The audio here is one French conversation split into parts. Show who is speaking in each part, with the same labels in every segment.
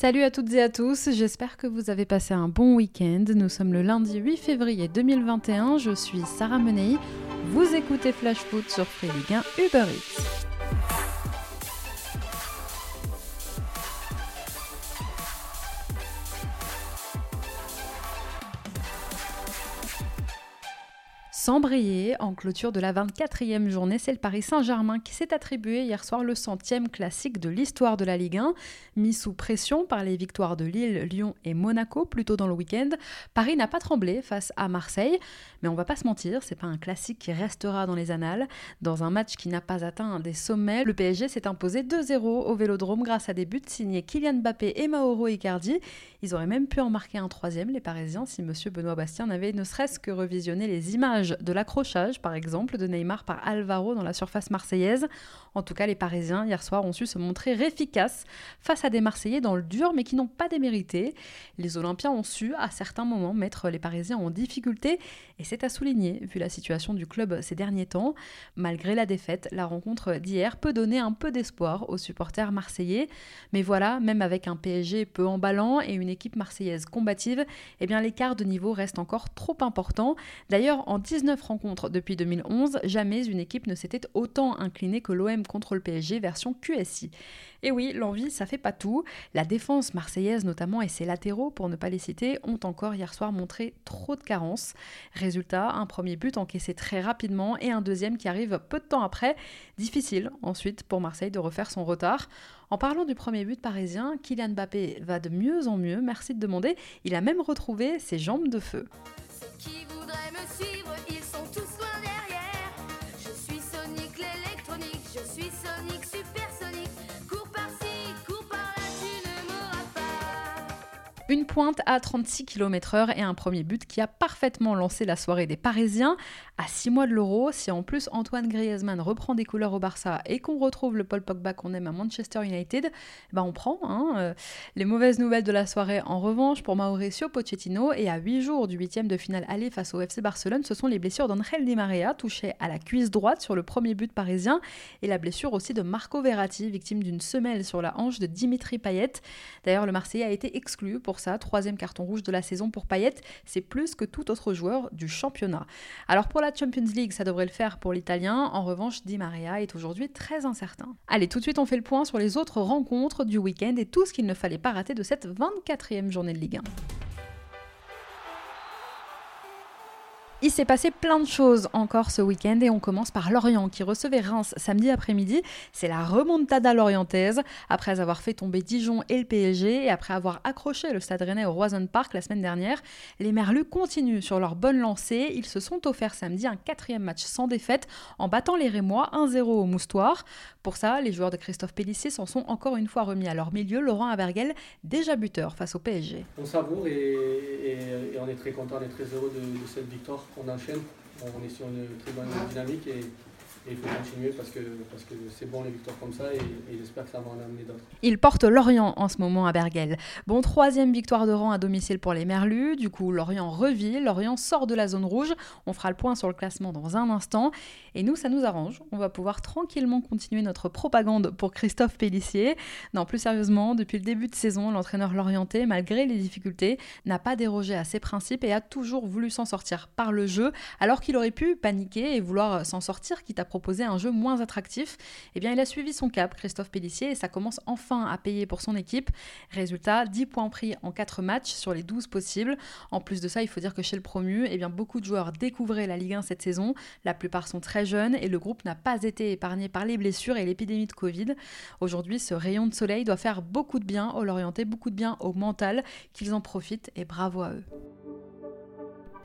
Speaker 1: Salut à toutes et à tous, j'espère que vous avez passé un bon week-end. Nous sommes le lundi 8 février 2021, je suis Sarah Menei. Vous écoutez Flash Foot sur Free Ligue 1 Uber Eats. En clôture de la 24e journée, c'est le Paris Saint-Germain qui s'est attribué hier soir le centième classique de l'histoire de la Ligue 1. Mis sous pression par les victoires de Lille, Lyon et Monaco plus tôt dans le week-end, Paris n'a pas tremblé face à Marseille. Mais on va pas se mentir, c'est pas un classique qui restera dans les annales. Dans un match qui n'a pas atteint des sommets, le PSG s'est imposé 2-0 au Vélodrome grâce à des buts signés Kylian Mbappé et Mauro Icardi. Ils auraient même pu en marquer un troisième, les Parisiens, si Monsieur Benoît Bastien n'avait ne serait-ce que revisionné les images de l'accrochage, par exemple, de Neymar par Alvaro dans la surface marseillaise. En tout cas, les Parisiens, hier soir, ont su se montrer efficaces face à des Marseillais dans le dur, mais qui n'ont pas démérité. Les Olympiens ont su, à certains moments, mettre les Parisiens en difficulté, et c'est à souligner, vu la situation du club ces derniers temps. Malgré la défaite, la rencontre d'hier peut donner un peu d'espoir aux supporters marseillais. Mais voilà, même avec un PSG peu emballant et une équipe marseillaise combative, eh bien l'écart de niveau reste encore trop important. D'ailleurs, en 10 19 rencontres depuis 2011, jamais une équipe ne s'était autant inclinée que l'OM contre le PSG version QSI. Et oui, l'envie, ça fait pas tout. La défense marseillaise notamment et ses latéraux, pour ne pas les citer, ont encore hier soir montré trop de carences. Résultat, un premier but encaissé très rapidement et un deuxième qui arrive peu de temps après. Difficile ensuite pour Marseille de refaire son retard. En parlant du premier but parisien, Kylian Mbappé va de mieux en mieux, merci de demander. Il a même retrouvé ses jambes de feu. Une pointe à 36 km/h et un premier but qui a parfaitement lancé la soirée des Parisiens. À 6 mois de l'Euro, si en plus Antoine Griezmann reprend des couleurs au Barça et qu'on retrouve le Paul Pogba qu'on aime à Manchester United, ben on prend. Hein, euh. Les mauvaises nouvelles de la soirée, en revanche, pour Mauricio Pochettino et à 8 jours du huitième de finale aller face au FC Barcelone, ce sont les blessures d'Angel Di Maria, touché à la cuisse droite sur le premier but parisien, et la blessure aussi de Marco Verratti, victime d'une semelle sur la hanche de Dimitri Payet. D'ailleurs, le Marseillais a été exclu pour ça, troisième carton rouge de la saison pour Payet, c'est plus que tout autre joueur du championnat. Alors pour la Champions League, ça devrait le faire pour l'Italien, en revanche Di Maria est aujourd'hui très incertain. Allez, tout de suite on fait le point sur les autres rencontres du week-end et tout ce qu'il ne fallait pas rater de cette 24e journée de Ligue 1. Il s'est passé plein de choses encore ce week-end et on commence par Lorient qui recevait Reims samedi après-midi. C'est la remontada lorientaise après avoir fait tomber Dijon et le PSG et après avoir accroché le Stade Rennais au Roison Park la semaine dernière. Les Merlus continuent sur leur bonne lancée. Ils se sont offerts samedi un quatrième match sans défaite en battant les Rémois 1-0 au Moustoir. Pour ça, les joueurs de Christophe Pellissier s'en sont encore une fois remis à leur milieu, Laurent Averguel, déjà buteur face au PSG.
Speaker 2: On savoure et, on est très content, on est très heureux de cette victoire on enchaîne. On est sur une très bonne dynamique il faut continuer parce que parce que c'est bon les victoires comme ça et, j'espère que ça va en amener d'autres.
Speaker 1: Il porte Lorient en ce moment à Bergel. Bon, troisième victoire de rang à domicile pour les Merlus. Du coup, Lorient revit, Lorient sort de la zone rouge. On fera le point sur le classement dans un instant. Et nous, ça nous arrange. On va pouvoir tranquillement continuer notre propagande pour Christophe Pellissier. Non, plus sérieusement, depuis le début de saison, l'entraîneur lorientais, malgré les difficultés, n'a pas dérogé à ses principes et a toujours voulu s'en sortir par le jeu, alors qu'il aurait pu paniquer et vouloir s'en sortir, quitte à proposer un jeu moins attractif, eh bien il a suivi son cap, Christophe Pellissier, et ça commence enfin à payer pour son équipe. Résultat, 10 points pris en 4 matchs sur les 12 possibles. En plus de ça, il faut dire que chez le promu, eh bien beaucoup de joueurs découvraient la Ligue 1 cette saison. La plupart sont très jeunes et le groupe n'a pas été épargné par les blessures et l'épidémie de Covid. Aujourd'hui, ce rayon de soleil doit faire beaucoup de bien au Lorientais, beaucoup de bien au mental, qu'ils en profitent et bravo à eux.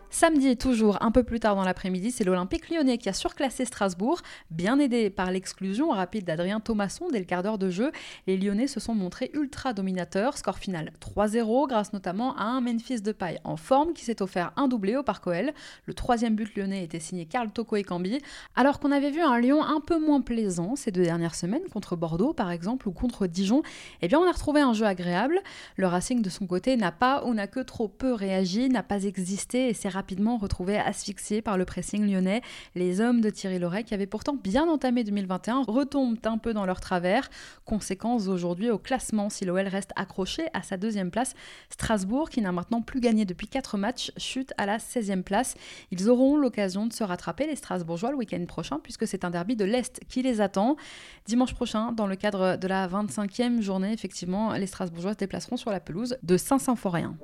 Speaker 1: Samedi, toujours un peu plus tard dans l'après-midi, c'est l'Olympique lyonnais qui a surclassé Strasbourg. Bien aidé par l'exclusion rapide d'Adrien Thomasson dès le quart d'heure de jeu, les Lyonnais se sont montrés ultra dominateurs. Score final 3-0 grâce notamment à un Memphis de paille en forme qui s'est offert un doublé au Parc OL. Le troisième but lyonnais était signé Karl Toko et Cambi. Alors qu'on avait vu un Lyon un peu moins plaisant ces deux dernières semaines, contre Bordeaux par exemple ou contre Dijon, eh bien on a retrouvé un jeu agréable. Le Racing de son côté n'a pas ou n'a que trop peu réagi, n'a pas existé et s'est rapidement retrouvés asphyxiés par le pressing lyonnais. Les hommes de Thierry Loret, qui avaient pourtant bien entamé 2021, retombent un peu dans leur travers. Conséquence aujourd'hui au classement, si l'OL reste accroché à sa deuxième place, Strasbourg, qui n'a maintenant plus gagné depuis 4 matchs, chute à la 16e place. Ils auront l'occasion de se rattraper, les Strasbourgeois, le week-end prochain, puisque c'est un derby de l'Est qui les attend. Dimanche prochain, dans le cadre de la 25e journée, effectivement, les Strasbourgeois se déplaceront sur la pelouse de Saint-Symphorien.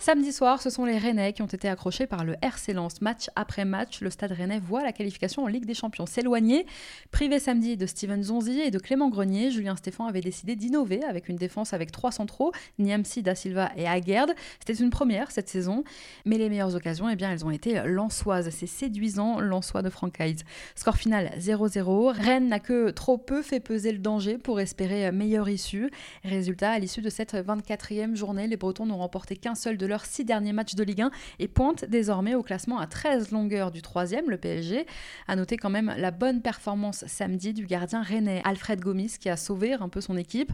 Speaker 1: Samedi soir, ce sont les Rennais qui ont été accrochés par le RC Lens. Match après match, le Stade Rennais voit la qualification en Ligue des Champions s'éloigner. Privé samedi de Steven Zonzi et de Clément Grenier, Julien Stéphan avait décidé d'innover avec une défense avec trois centraux, Niamsi, Da Silva et Aguerd. C'était une première cette saison, mais les meilleures occasions, eh bien, elles ont été lensoises. C'est séduisant, lensois de Francaise. Score final 0-0. Rennes n'a que trop peu fait peser le danger pour espérer meilleure issue. Résultat, à l'issue de cette 24e journée, les Bretons n'ont remporté qu'un seul de leurs six derniers matchs de Ligue 1 et pointe désormais au classement à 13 longueurs du troisième, le PSG. À noter quand même la bonne performance samedi du gardien rennais Alfred Gomis qui a sauvé un peu son équipe.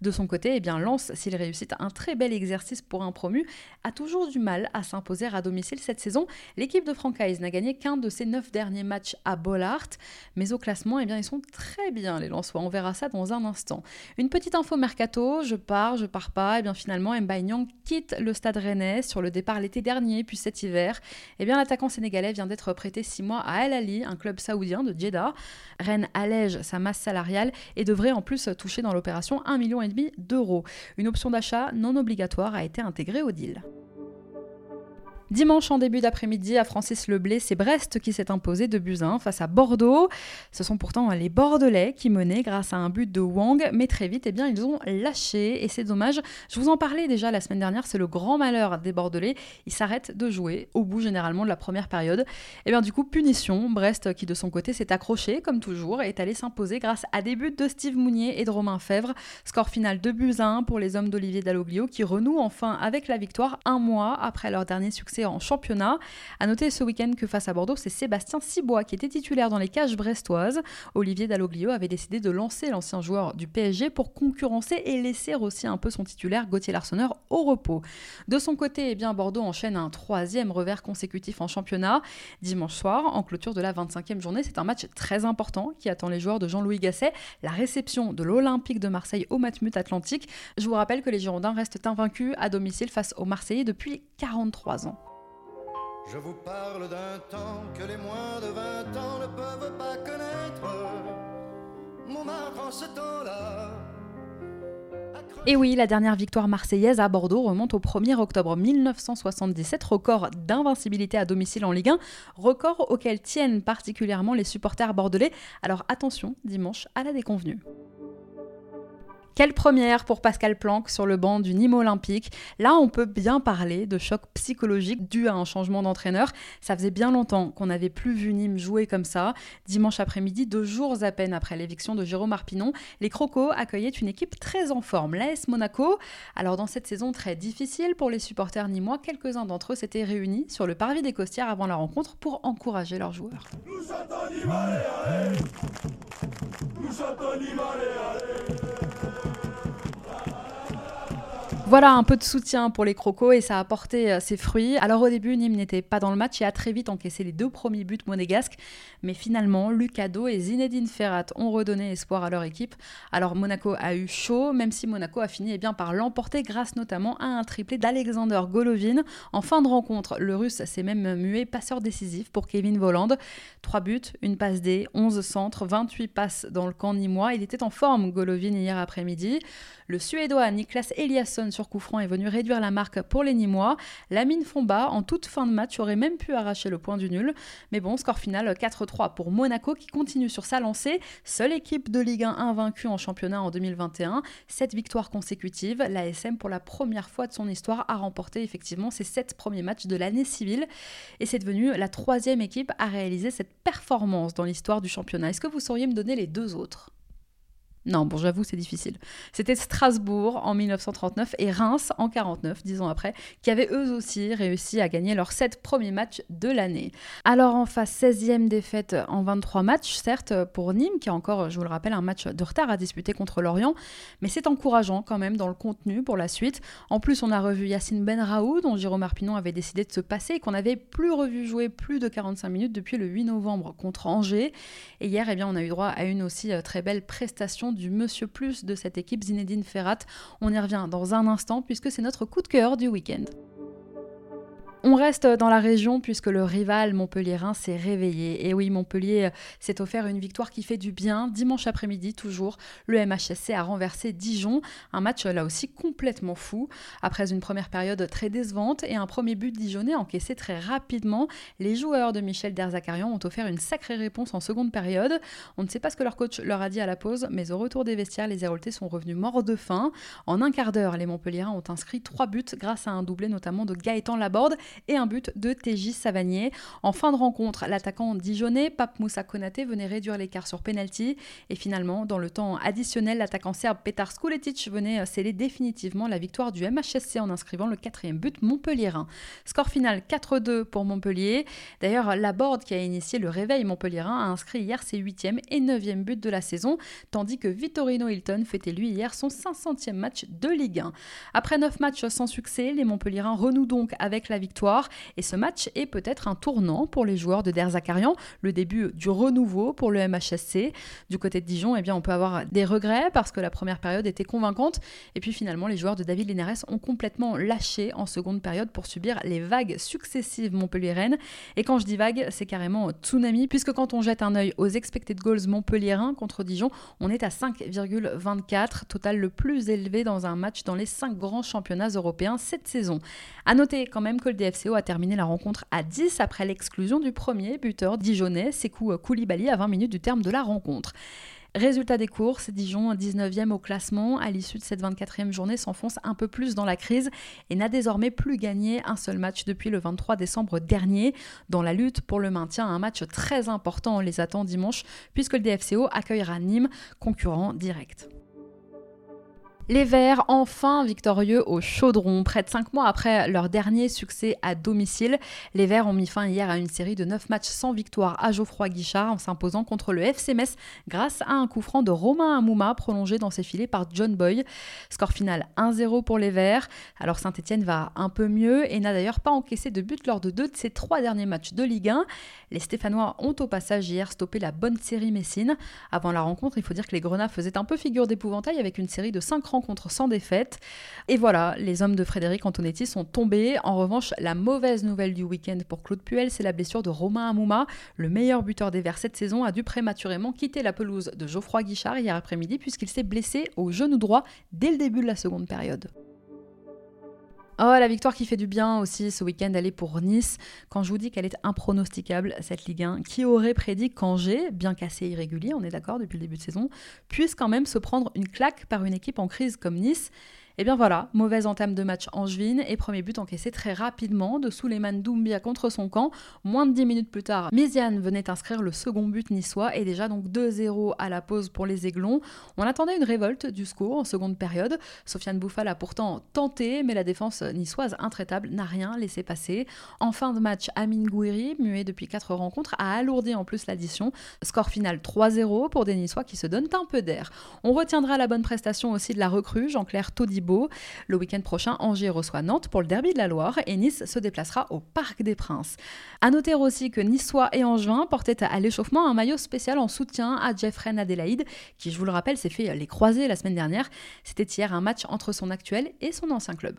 Speaker 1: De son côté, eh bien Lens, s'il réussit un très bel exercice pour un promu, a toujours du mal à s'imposer à domicile cette saison. L'équipe de Francaise n'a gagné qu'un de ses neuf derniers matchs à Bollard, mais au classement, eh bien, ils sont très bien les Lensois. On verra ça dans un instant. Une petite info mercato, je pars, je pars pas, et eh bien finalement Mbaye quitte le stade rennais sur le départ l'été dernier, puis cet hiver, eh bien l'attaquant sénégalais vient d'être prêté six mois à Al Ali, un club saoudien de Jeddah. Rennes allège sa masse salariale et devrait en plus toucher dans l'opération 1,5 million d'euros. Une option d'achat non obligatoire a été intégrée au deal. Dimanche en début d'après-midi à Francis Leblé, c'est Brest qui s'est imposé de Buzyn face à Bordeaux. Ce sont pourtant les Bordelais qui menaient grâce à un but de Wang, mais très vite, eh bien, ils ont lâché et c'est dommage. Je vous en parlais déjà la semaine dernière, c'est le grand malheur des Bordelais. Ils s'arrêtent de jouer au bout généralement de la première période. Et eh bien du coup, punition, Brest qui de son côté s'est accroché comme toujours et est allé s'imposer grâce à des buts de Steve Mounier et de Romain Fèvre. Score final de Buzyn pour les hommes d'Olivier Dalloglio qui renouent enfin avec la victoire un mois après leur dernier succès en championnat. À noter ce week-end que face à Bordeaux, c'est Sébastien Cibois qui était titulaire dans les cages brestoises. Olivier Dalloglio avait décidé de lancer l'ancien joueur du PSG pour concurrencer et laisser aussi un peu son titulaire Gauthier Larsonneur au repos. De son côté, eh bien, Bordeaux enchaîne un troisième revers consécutif en championnat. Dimanche soir, en clôture de la 25e journée, c'est un match très important qui attend les joueurs de Jean-Louis Gasset, la réception de l'Olympique de Marseille au Matmut Atlantique. Je vous rappelle que les Girondins restent invaincus à domicile face aux Marseillais depuis 43 ans. Je vous parle d'un temps que les moins de 20 ans ne peuvent pas connaître. en ce temps-là. Et oui, la dernière victoire marseillaise à Bordeaux remonte au 1er octobre 1977, record d'invincibilité à domicile en Ligue 1, record auquel tiennent particulièrement les supporters bordelais. Alors attention, dimanche à la déconvenue. Quelle première pour Pascal Planck sur le banc du Nîmes Olympique. Là, on peut bien parler de choc psychologique dû à un changement d'entraîneur. Ça faisait bien longtemps qu'on n'avait plus vu Nîmes jouer comme ça. Dimanche après-midi, deux jours à peine après l'éviction de Jérôme Arpinon, les Crocos accueillaient une équipe très en forme, l'AS Monaco. Alors, dans cette saison très difficile pour les supporters nîmois, quelques-uns d'entre eux s'étaient réunis sur le parvis des Costières avant la rencontre pour encourager leurs joueurs. Nous voilà un peu de soutien pour les crocos et ça a porté euh, ses fruits. Alors au début, Nîmes n'était pas dans le match et a très vite encaissé les deux premiers buts monégasques. Mais finalement, Lucado et Zinedine Ferrat ont redonné espoir à leur équipe. Alors Monaco a eu chaud, même si Monaco a fini eh bien, par l'emporter grâce notamment à un triplé d'Alexander Golovin. En fin de rencontre, le russe s'est même mué passeur décisif pour Kevin Voland. Trois buts, une passe D, 11 centres, 28 passes dans le camp nîmois. Il était en forme, Golovin, hier après-midi. Le Suédois Niklas Eliasson sur coup franc est venu réduire la marque pour les Nîmois. La mine bas en toute fin de match aurait même pu arracher le point du nul. Mais bon, score final 4-3 pour Monaco qui continue sur sa lancée. Seule équipe de Ligue 1 invaincue en championnat en 2021. Sept victoires consécutives. L'ASM pour la première fois de son histoire a remporté effectivement ses sept premiers matchs de l'année civile. Et c'est devenu la troisième équipe à réaliser cette performance dans l'histoire du championnat. Est-ce que vous sauriez me donner les deux autres? Non, bon, j'avoue, c'est difficile. C'était Strasbourg en 1939 et Reims en 49, dix ans après, qui avaient eux aussi réussi à gagner leurs sept premiers matchs de l'année. Alors en face, 16e défaite en 23 matchs, certes, pour Nîmes, qui a encore, je vous le rappelle, un match de retard à disputer contre Lorient, mais c'est encourageant quand même dans le contenu pour la suite. En plus, on a revu Yacine Benraoud, dont Jérôme Arpinon avait décidé de se passer et qu'on n'avait plus revu jouer plus de 45 minutes depuis le 8 novembre contre Angers. Et hier, eh bien, on a eu droit à une aussi euh, très belle prestation du Monsieur Plus de cette équipe, Zinedine Ferrat. On y revient dans un instant puisque c'est notre coup de cœur du week-end. On reste dans la région puisque le rival montpellierin s'est réveillé. Et oui, Montpellier euh, s'est offert une victoire qui fait du bien. Dimanche après-midi, toujours, le MHSC a renversé Dijon. Un match là aussi complètement fou. Après une première période très décevante et un premier but dijonnais encaissé très rapidement, les joueurs de Michel Derzakarian ont offert une sacrée réponse en seconde période. On ne sait pas ce que leur coach leur a dit à la pause, mais au retour des vestiaires, les Héroltais sont revenus morts de faim. En un quart d'heure, les Montpelliérains ont inscrit trois buts grâce à un doublé notamment de Gaëtan Laborde et un but de TJ Savanier. En fin de rencontre, l'attaquant dijonnais, Pape Moussa Konaté, venait réduire l'écart sur penalty. Et finalement, dans le temps additionnel, l'attaquant serbe Petar Skuletic venait sceller définitivement la victoire du MHSC en inscrivant le quatrième but montpelliérain. Score final 4-2 pour Montpellier. D'ailleurs, Laborde, qui a initié le réveil montpelliérain, a inscrit hier ses huitième et neuvième buts de la saison, tandis que Vittorino Hilton fêtait lui hier son 500e match de Ligue 1. Après 9 matchs sans succès, les Montpelliérains renouent donc avec la victoire et ce match est peut-être un tournant pour les joueurs de Der Zakarian, le début du renouveau pour le MHSC. Du côté de Dijon, eh bien, on peut avoir des regrets parce que la première période était convaincante. Et puis finalement, les joueurs de David Linares ont complètement lâché en seconde période pour subir les vagues successives montpelliéraines. Et quand je dis vagues, c'est carrément tsunami, puisque quand on jette un œil aux expected goals montpelliérains contre Dijon, on est à 5,24, total le plus élevé dans un match dans les 5 grands championnats européens cette saison. A noter quand même que le DFCO a terminé la rencontre à 10 après l'exclusion du premier buteur dijonnais, Sekou Koulibaly, à 20 minutes du terme de la rencontre. Résultat des courses, Dijon, 19e au classement, à l'issue de cette 24e journée, s'enfonce un peu plus dans la crise et n'a désormais plus gagné un seul match depuis le 23 décembre dernier. Dans la lutte pour le maintien, un match très important les attend dimanche, puisque le DFCO accueillera Nîmes, concurrent direct. Les Verts, enfin victorieux au Chaudron. Près de 5 mois après leur dernier succès à domicile, les Verts ont mis fin hier à une série de 9 matchs sans victoire à Geoffroy Guichard en s'imposant contre le FC Metz grâce à un coup franc de Romain Amouma prolongé dans ses filets par John Boy. Score final 1-0 pour les Verts. Alors Saint-Etienne va un peu mieux et n'a d'ailleurs pas encaissé de but lors de deux de ses trois derniers matchs de Ligue 1. Les Stéphanois ont au passage hier stoppé la bonne série Messine. Avant la rencontre, il faut dire que les Grenats faisaient un peu figure d'épouvantail avec une série de 5 rencontres sans défaite. Et voilà, les hommes de Frédéric Antonetti sont tombés. En revanche, la mauvaise nouvelle du week-end pour Claude Puel, c'est la blessure de Romain Amouma. Le meilleur buteur des Verts cette saison a dû prématurément quitter la pelouse de Geoffroy Guichard hier après-midi puisqu'il s'est blessé au genou droit dès le début de la seconde période. Oh, la victoire qui fait du bien aussi ce week-end, elle est pour Nice. Quand je vous dis qu'elle est impronosticable, cette Ligue 1, qui aurait prédit qu'Angers, bien cassé irrégulier, on est d'accord depuis le début de saison, puisse quand même se prendre une claque par une équipe en crise comme Nice et eh bien voilà, mauvaise entame de match angevine et premier but encaissé très rapidement de Souleymane Doumbia contre son camp. Moins de 10 minutes plus tard, Méziane venait inscrire le second but niçois et déjà donc 2-0 à la pause pour les Aiglons. On attendait une révolte du score en seconde période. Sofiane Bouffal a pourtant tenté, mais la défense niçoise intraitable n'a rien laissé passer. En fin de match, Amin Gouiri, muet depuis 4 rencontres, a alourdi en plus l'addition. Score final 3-0 pour des Niçois qui se donnent un peu d'air. On retiendra la bonne prestation aussi de la recrue Jean-Claire Todibo le week-end prochain, Angers reçoit Nantes pour le derby de la Loire et Nice se déplacera au Parc des Princes. A noter aussi que Niçois et Angevin portaient à l'échauffement un maillot spécial en soutien à Jeffrey Adélaïde, qui, je vous le rappelle, s'est fait les croiser la semaine dernière. C'était hier un match entre son actuel et son ancien club.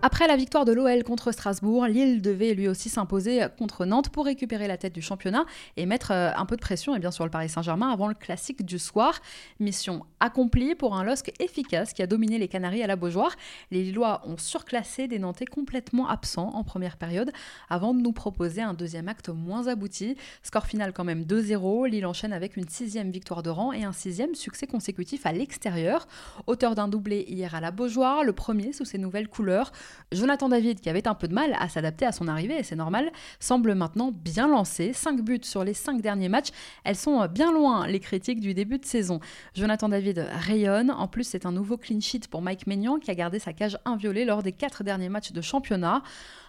Speaker 1: Après la victoire de l'OL contre Strasbourg, Lille devait lui aussi s'imposer contre Nantes pour récupérer la tête du championnat et mettre euh, un peu de pression et bien sûr le Paris Saint-Germain avant le classique du soir. Mission accomplie pour un LOSC efficace qui a dominé les Canaries à la Beaujoire. Les Lillois ont surclassé des Nantais complètement absents en première période avant de nous proposer un deuxième acte moins abouti. Score final quand même 2-0. Lille enchaîne avec une sixième victoire de rang et un sixième succès consécutif à l'extérieur. Auteur d'un doublé hier à la Beaujoire, le premier sous ses nouvelles couleurs. Jonathan David, qui avait un peu de mal à s'adapter à son arrivée, et c'est normal, semble maintenant bien lancé. 5 buts sur les 5 derniers matchs. Elles sont bien loin, les critiques du début de saison. Jonathan David rayonne. En plus, c'est un nouveau clean sheet pour Mike Maignan, qui a gardé sa cage inviolée lors des 4 derniers matchs de championnat.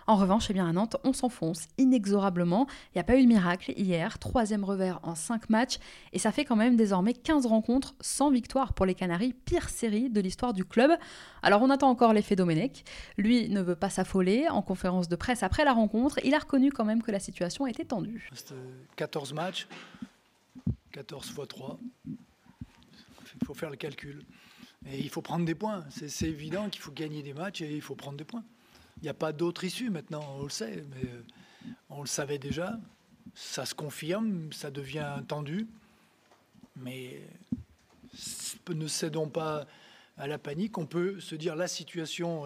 Speaker 1: En revanche, eh bien, à Nantes, on s'enfonce inexorablement. Il n'y a pas eu de miracle hier, troisième revers en 5 matchs, et ça fait quand même désormais 15 rencontres sans victoire pour les Canaries, pire série de l'histoire du club. Alors on attend encore l'effet Domenech. Lui ne veut pas s'affoler. En conférence de presse après la rencontre, il a reconnu quand même que la situation était tendue.
Speaker 3: 14 matchs, 14 x 3. Il faut faire le calcul. Et il faut prendre des points. C'est évident qu'il faut gagner des matchs et il faut prendre des points. Il n'y a pas d'autre issue maintenant, on le sait, mais euh, on le savait déjà. Ça se confirme, ça devient tendu, mais ne cédons pas à la panique. On peut se dire la situation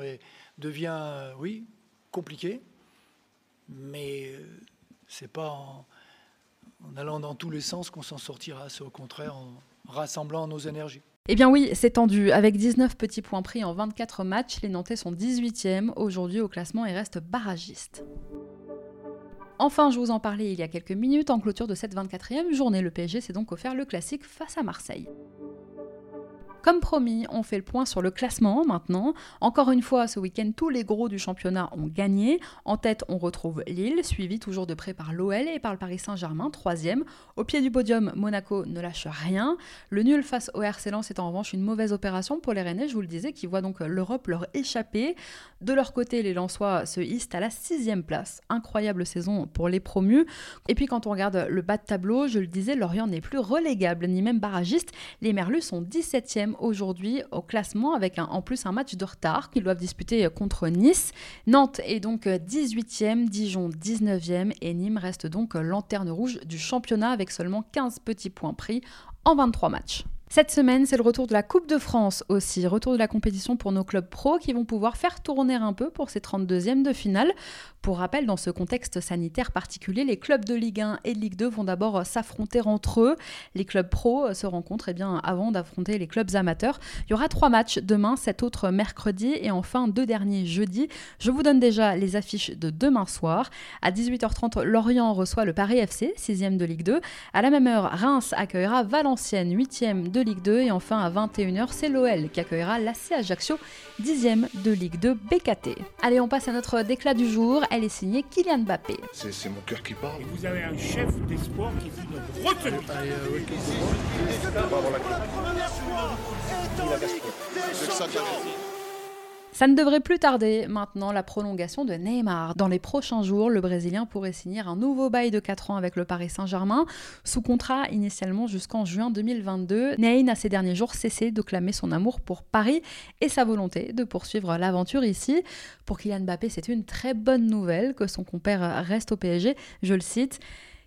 Speaker 3: devient, euh, oui, compliquée, mais euh, c'est pas en allant dans tous les sens qu'on s'en sortira. C'est au contraire en rassemblant nos énergies.
Speaker 1: Eh bien oui, c'est tendu. Avec 19 petits points pris en 24 matchs, les Nantais sont 18e aujourd'hui au classement et restent barragistes. Enfin, je vous en parlais il y a quelques minutes, en clôture de cette 24e journée, le PSG s'est donc offert le classique face à Marseille. Comme promis, on fait le point sur le classement maintenant. Encore une fois, ce week-end, tous les gros du championnat ont gagné. En tête, on retrouve Lille, suivi toujours de près par l'OL et par le Paris Saint-Germain, troisième. Au pied du podium, Monaco ne lâche rien. Le nul face au RC est en revanche une mauvaise opération pour les Rennais, je vous le disais, qui voient donc l'Europe leur échapper. De leur côté, les Lensois se hissent à la sixième place. Incroyable saison pour les promus. Et puis quand on regarde le bas de tableau, je le disais, Lorient n'est plus relégable, ni même barragiste. Les Merlus sont 17e aujourd'hui au classement avec en plus un match de retard qu'ils doivent disputer contre Nice. Nantes est donc 18e, Dijon 19e et Nîmes reste donc lanterne rouge du championnat avec seulement 15 petits points pris en 23 matchs. Cette semaine, c'est le retour de la Coupe de France aussi, retour de la compétition pour nos clubs pro qui vont pouvoir faire tourner un peu pour ces 32e de finale. Pour rappel, dans ce contexte sanitaire particulier, les clubs de Ligue 1 et de Ligue 2 vont d'abord s'affronter entre eux. Les clubs pro se rencontrent eh bien, avant d'affronter les clubs amateurs. Il y aura trois matchs demain, cet autre mercredi et enfin deux derniers jeudi. Je vous donne déjà les affiches de demain soir. À 18h30, Lorient reçoit le Paris FC, 6e de Ligue 2. À la même heure, Reims accueillera Valenciennes, 8e de Ligue 2. Et enfin, à 21h, c'est l'OL qui accueillera l'AC Ajaccio, 10e de Ligue 2 BKT. Allez, on passe à notre déclat du jour elle est signée Kylian Mbappé.
Speaker 4: C'est mon cœur qui parle.
Speaker 5: Et vous avez un chef d'espoir qui retenue.
Speaker 1: Ça ne devrait plus tarder maintenant la prolongation de Neymar. Dans les prochains jours, le Brésilien pourrait signer un nouveau bail de 4 ans avec le Paris Saint-Germain, sous contrat initialement jusqu'en juin 2022. Ney a ces derniers jours cessé de clamer son amour pour Paris et sa volonté de poursuivre l'aventure ici. Pour Kylian Mbappé, c'est une très bonne nouvelle que son compère reste au PSG, je le cite.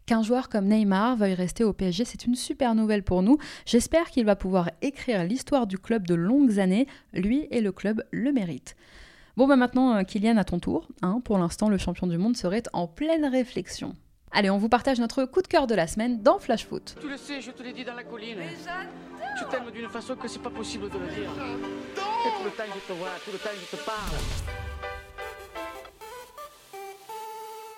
Speaker 1: Qu'un joueur comme Neymar veuille rester au PSG, c'est une super nouvelle pour nous. J'espère qu'il va pouvoir écrire l'histoire du club de longues années. Lui et le club le méritent. Bon, bah maintenant, euh, Kylian, à ton tour. Hein. pour l'instant, le champion du monde serait en pleine réflexion. Allez, on vous partage notre coup de cœur de la semaine dans Flash Foot.
Speaker 6: Tu le sais, je te l'ai dit dans la colline. Tu t'aimes d'une façon que c'est pas possible de le dire. Et tout le temps je te vois, tout le temps je te parle.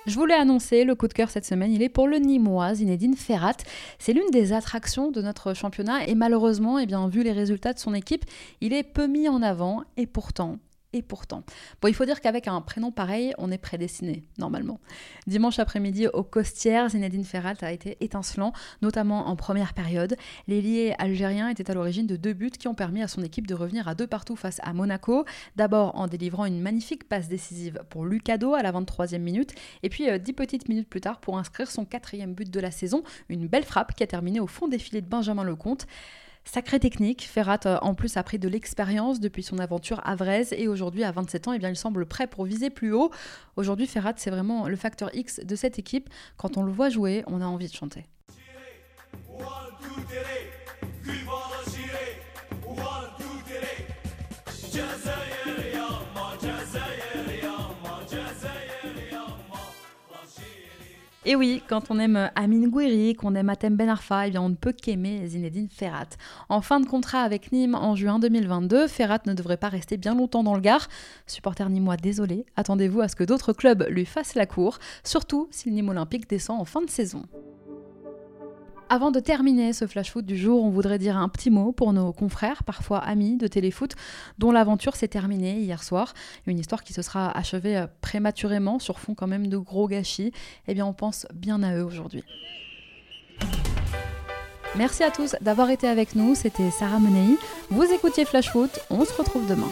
Speaker 1: Je voulais annoncer le coup de cœur cette semaine, il est pour le Nîmois Zinedine Ferrat. C'est l'une des attractions de notre championnat et malheureusement, eh bien, vu les résultats de son équipe, il est peu mis en avant et pourtant, et pourtant. Bon, il faut dire qu'avec un prénom pareil, on est prédestiné, normalement. Dimanche après-midi, au Costières, Zinedine Ferrat a été étincelant, notamment en première période. L'ailier algérien était à l'origine de deux buts qui ont permis à son équipe de revenir à deux partout face à Monaco. D'abord en délivrant une magnifique passe décisive pour Lucado à la 23e minute, et puis euh, dix petites minutes plus tard pour inscrire son quatrième but de la saison, une belle frappe qui a terminé au fond des filets de Benjamin Lecomte. Sacrée technique, Ferrat euh, en plus a pris de l'expérience depuis son aventure à Vraise et aujourd'hui à 27 ans, eh bien, il semble prêt pour viser plus haut. Aujourd'hui Ferrat c'est vraiment le facteur X de cette équipe. Quand on le voit jouer, on a envie de chanter. Et oui, quand on aime Amine Gouiri, qu'on aime Atem Ben Arfa, eh bien on ne peut qu'aimer Zinedine Ferrat. En fin de contrat avec Nîmes en juin 2022, Ferrat ne devrait pas rester bien longtemps dans le Gard. Supporter nîmois désolé, attendez-vous à ce que d'autres clubs lui fassent la cour, surtout si le Nîmes Olympique descend en fin de saison. Avant de terminer ce flash foot du jour, on voudrait dire un petit mot pour nos confrères, parfois amis de téléfoot, dont l'aventure s'est terminée hier soir. Une histoire qui se sera achevée euh, prématurément sur fond quand même de gros gâchis. Eh bien, on pense bien à eux aujourd'hui. Merci à tous d'avoir été avec nous. C'était Sarah Menei. Vous écoutiez Flash Foot. On se retrouve demain.